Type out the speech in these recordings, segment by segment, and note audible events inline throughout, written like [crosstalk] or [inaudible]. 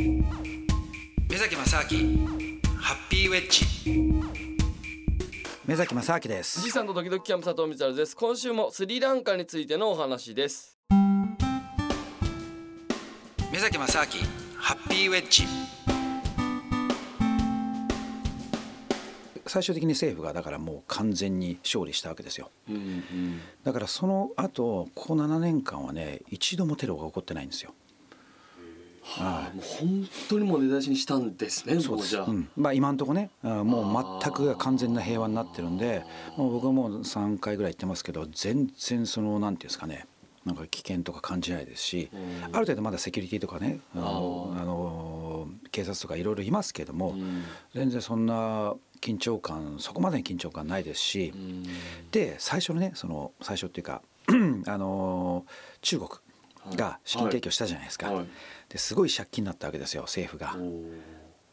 目崎正明ハッピーウェッジ。目崎正明です。じさんとドキドキキャンプ佐藤光です。今週もスリランカについてのお話です。目崎正明ハッピーウェッジ。最終的に政府がだからもう完全に勝利したわけですよ、うんうん、だからその後ここ7年間はね一度もテロが起こってないんですよはあ、もう本当にもう根絶しにしたんですねそうです。もうじゃあ、うん。まあ、今のところねあもう全くが完全な平和になってるんでもう僕はもう3回ぐらい言ってますけど全然そのなんていうんですかねなんか危険とか感じないですし、うん。ある程度まだセキュリティとかねあのあの警察とかいろいろいますけども、うん。全然そんな緊張感そこまでに緊張感ないですし、うん。で最初のねその最初っていうか [clears throat] あの中国が資金提供したじゃないですか、はい。ですごい借金になったわけですよ政府が。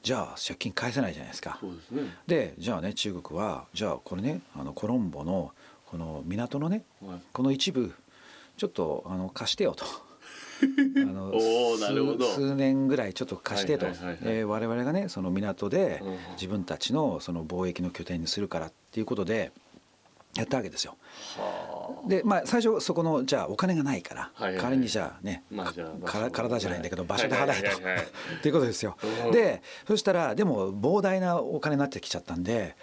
じゃあ借金返せないじゃないですか。ですね。でじゃあね中国はじゃあこれねあのコロンボのこの港のねはい。この一部ちょっとあの貸してよと。[laughs] あの数数年ぐらいちょっと貸してと、はいはいえー我々がねその港でうん自分たちのその貿易の拠点にするからっていうことでやったわけですよ。はでまあ最初そこのじゃあお金がないから、はいはいはい。代わりにじゃあね、まあじゃあか体じゃないんだけど場所ではい払えと、は [laughs] いっていうことですよ。うん。でそしたらでも膨大なお金になってきちゃったんで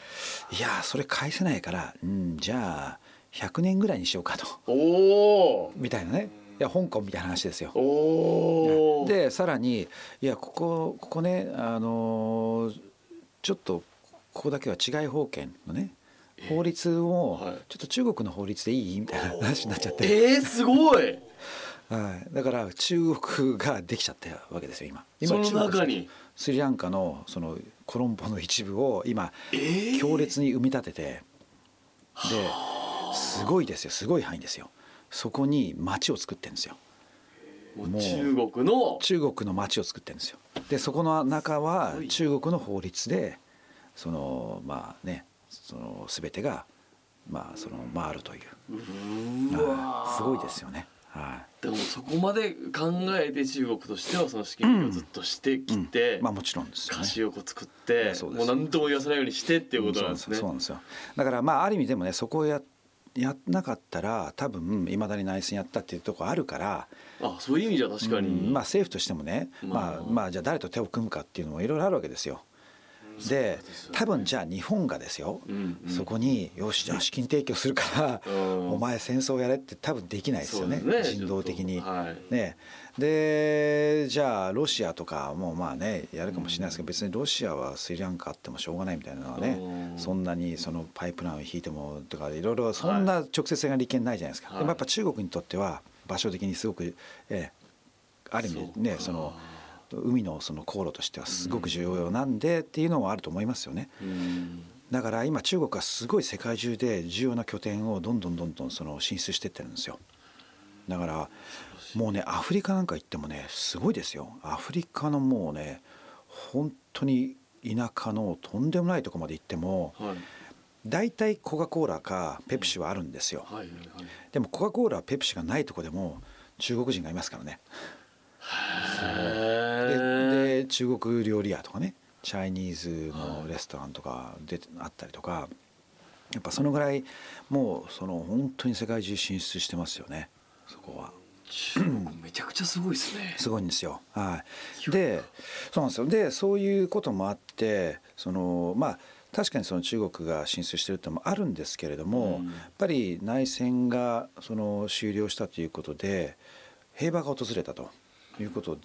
いやそれ返せないから、うん、じゃあ100年ぐらいにしようかと。おおみたいなね。いや香港みたいな話ですよ。でさらにいやここここねあのーちょっとここだけは違い法権のね法律をはい。ちょっと中国の法律でいい？みたいな話になっちゃって、えー、すごい。はい、だから中国ができちゃったわけですよ今。今その中に？スリランカのそのコロンボの一部を今えー。強烈に生み立ててですごいですよ。すごい範囲ですよ。そこに町を作ってるんですよ。もう中国の？中国の町を作ってるんですよ。でそこの中は中国の法律でそのまあねその全てがまあその回るという。すごいですよね。はい。でもそこまで考えて中国としてはその資金をずっとしてきて、まあもちろんですよね。菓子を作ってそうです。もう何とも言わせないようにしてっていうことなんですね。そうなんです。よ。だからまあある意味でもねそこをややんなかったら多分いまだに内戦やったっていうところあるから、あそういう意味じゃ確かに、うんまあ政府としてもね、まあ。まあ、まあじゃあ誰と手を組むかっていうのもいろいろあるわけですよ。で多分じゃあ日本がですよ、うんうん。そこによしじゃあ資金提供するから、うん。お前戦争やれって多分できないですよねそうです人道的に。はい。ね、でじゃあロシアとかもまあねやるかもしれないですけど、別にロシアはスリランカあってもしょうがないみたいなのはね、うん。そんなにそのパイプラインを引いてもとかいろいろそんな直接性が利権ないじゃないですか、はい。でもやっぱ中国にとっては場所的にすごく、ええある意味ねその海のその航路としてはすごく重要なんでっていうのはあると思いますよね。うん。だから今中国はすごい世界中で重要な拠点をどんどんどんどんその進出してってるんですよ。だからもうねアフリカなんか行ってもねすごいですよ。アフリカのもうね本当に田舎のとんでもないとこまで行ってもはい。大体コカ・コーラかペプシはあるんですよ。でもコカ・コーラペプシがないとこでも中国人がいますからね中国料理屋とかねチャイニーズのレストランとかであったりとかやっぱそのぐらいもうその本当に世界中進出してますよねそこは。中国めちゃくちゃすごいですね。すごいんですよ。はい、でそうなんですよでそういうこともあってそのまあ確かにその中国が進出してるってのもあるんですけれども、うんやっぱり内戦がその終了したということで平和が訪れたということ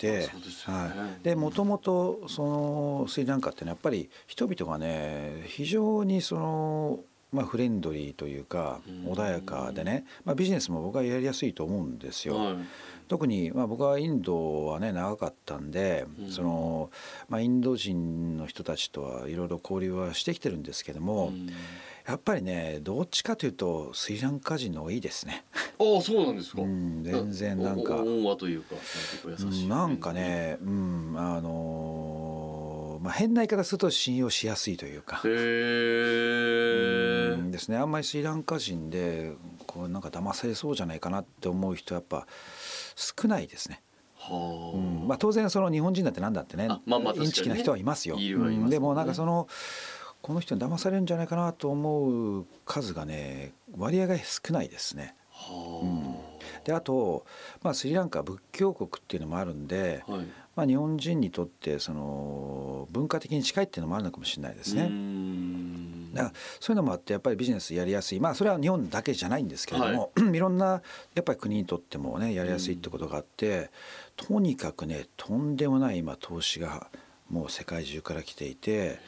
でもともとそのスリランカっていうのはやっぱり人々がね非常にそのまあ、フレンドリーというかうん穏やかでね、まあ、ビジネスも僕はやりやすいと思うんですよ。はい特に、まあ、僕はインドはね長かったんで、うんそのまあ、インド人の人たちとはいろいろ交流はしてきてるんですけども、うんやっぱりねどっちかというとスリランカ人の方がいいですね。ああそうなんですか。うん全然なんか温和というか結構優しい。なんか。ね、うんあのーまあ、変な言い方すると信用しやすいというかへ。え。うんですね。あんまりスリランカ人でこうなんか騙されそうじゃないかなって思う人はやっぱ少ないですね。はあ、うん。まあ、当然その日本人だってなんだってね。あまあまあインチキな人はいますよ。ますね。うん。でもなんかそのこの人に騙されるんじゃないかなと思う数がね割合が少ないですね。はであと、まあ、スリランカは仏教国っていうのもあるんで、あ、はい。まあ、日本人にとってその文化的に近いっていうのもあるのかもしれないですね。うーんだからそういうのもあってやっぱりビジネスやりやすい。まあそれは日本だけじゃないんですけれども、い、ろんなやっぱり国にとってもねやりやすいってことがあって、とにかくねとんでもない今投資がもう世界中から来ていて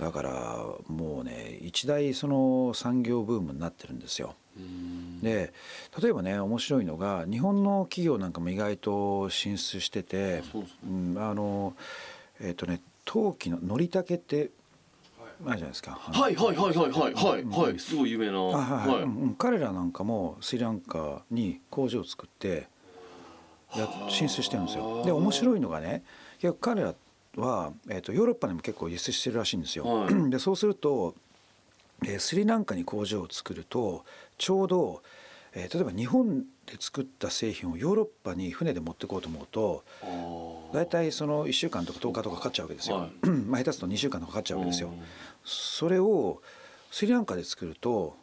だからもうね一大その産業ブームになってるんですよ。うーん。で例えばね面白いのが日本の企業なんかも意外と進出しててね。うん、あのえっ、とね陶器ののりたけってあるじゃないですか。はいはいはいはいはいはいはい。すごい有名な。あはいはい。はい。うんうん。彼らなんかもスリランカに工場を作ってや進出してるんですよ。で面白いのがね彼らは、えー、とヨーロッパにも結構輸出してるらしいんですよ。はい。[clears throat] でそうすると、えースリランカに工場を作るとちょうど、えー例えば日本で作った製品をヨーロッパに船で持ってこうと思うと大体その1週間とか10日とかかかっちゃうわけですよ。はい。まあ下手すると2週間とかかかっちゃうわけですよ。うん。それをスリランカで作ると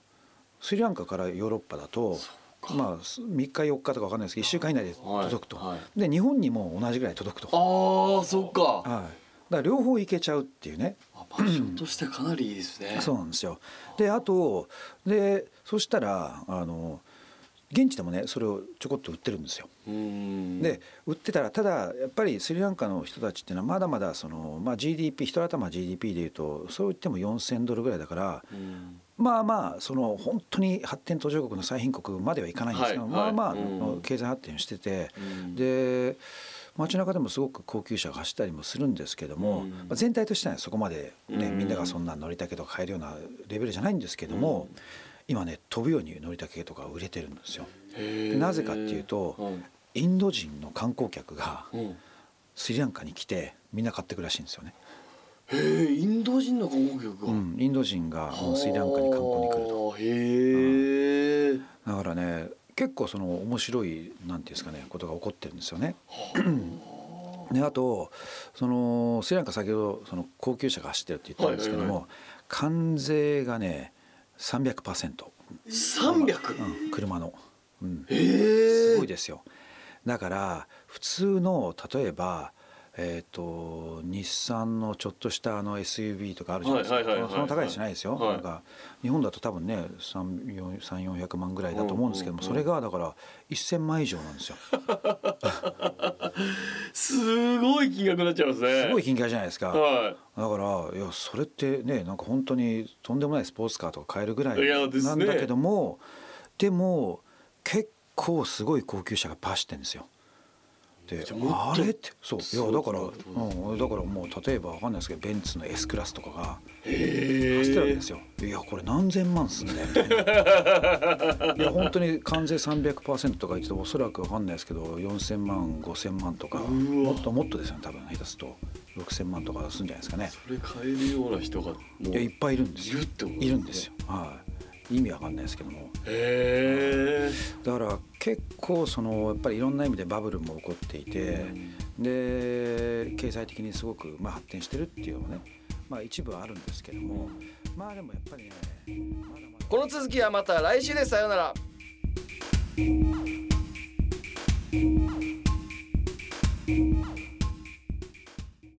スリランカからヨーロッパだとか。まあす3日4日とか分かんないですけど1週間以内で届くと、はい。はい。で日本にも同じぐらい届くと、ああそっか。はい、だから両方いけちゃうっていうね。あ場所としてかなりいいですね。そうなんですよ。であとでそしたらあの現地でもねそれをちょこっと売ってるんですよ。で売ってたらただやっぱりスリランカの人たちっていうのはまだまだその、まあ、GDP 一頭 GDP でいうとそう言っても4,000ドルぐらいだからうん。まあまあその本当に発展途上国の最貧国まではいかないんですけど、はいまあまあはいうん経済発展してて、うん。で街中でもすごく高級車が走ったりもするんですけども、うん。まあ、全体としてはそこまで、ねうん。みんながそんな乗りたけとか買えるようなレベルじゃないんですけども、うん今ね飛ぶように乗りたけとか売れてるんですよ。なぜかっていうとはいインド人の観光客がうんスリランカに来てみんな買ってくるらしいんですよね。へえインド人の観光客が？うん、インド人がもうスリランカに観光に来ると。はあへえだからね結構その面白いなんていうんですかねことが起こってるんですよね。であとそのスリランカ先ほどその高級車が走ってるって言ったんですけども、関税がね300%、300うん、車の、うん、すごいですよ。だから普通の例えばえー、と日産のちょっとしたあの SUV とかあるじゃないですか、その高いやつじゃないですよ、はい。なんか日本だと多分ね3400万ぐらいだと思うんですけども、それがだから1000万以上なんですよ。[laughs] すごい金額になっちゃいますね。すごい金額じゃないですか、はだからいやそれってねなんか本当にとんでもないスポーツカーとか買えるぐらいなんだけども、でも結構すごい高級車が走ってんですよ。でじゃあれってそういやだから、うん、だからもう例えばわかんないですけどベンツの S クラスとかが走ってるわけですよ。いやこれ何千万すんだよみたいな。[laughs] いや本当に関税300%とか言っておそらくわかんないですけど4000万5000万とかもっともっとですよね多分下手すると。6000万とかするんじゃないですかね。それ買えるような人がいやいっぱいいるんですよ。いるってこといるんですよ。はい意味わかんないですけども。だから結構そのやっぱりいろんな意味でバブルも起こっていてで経済的にすごくまあ発展してるっていうのはねまあ一部はあるんですけども。まあでもやっぱりねまだまだ。この続きはまた来週です。さようなら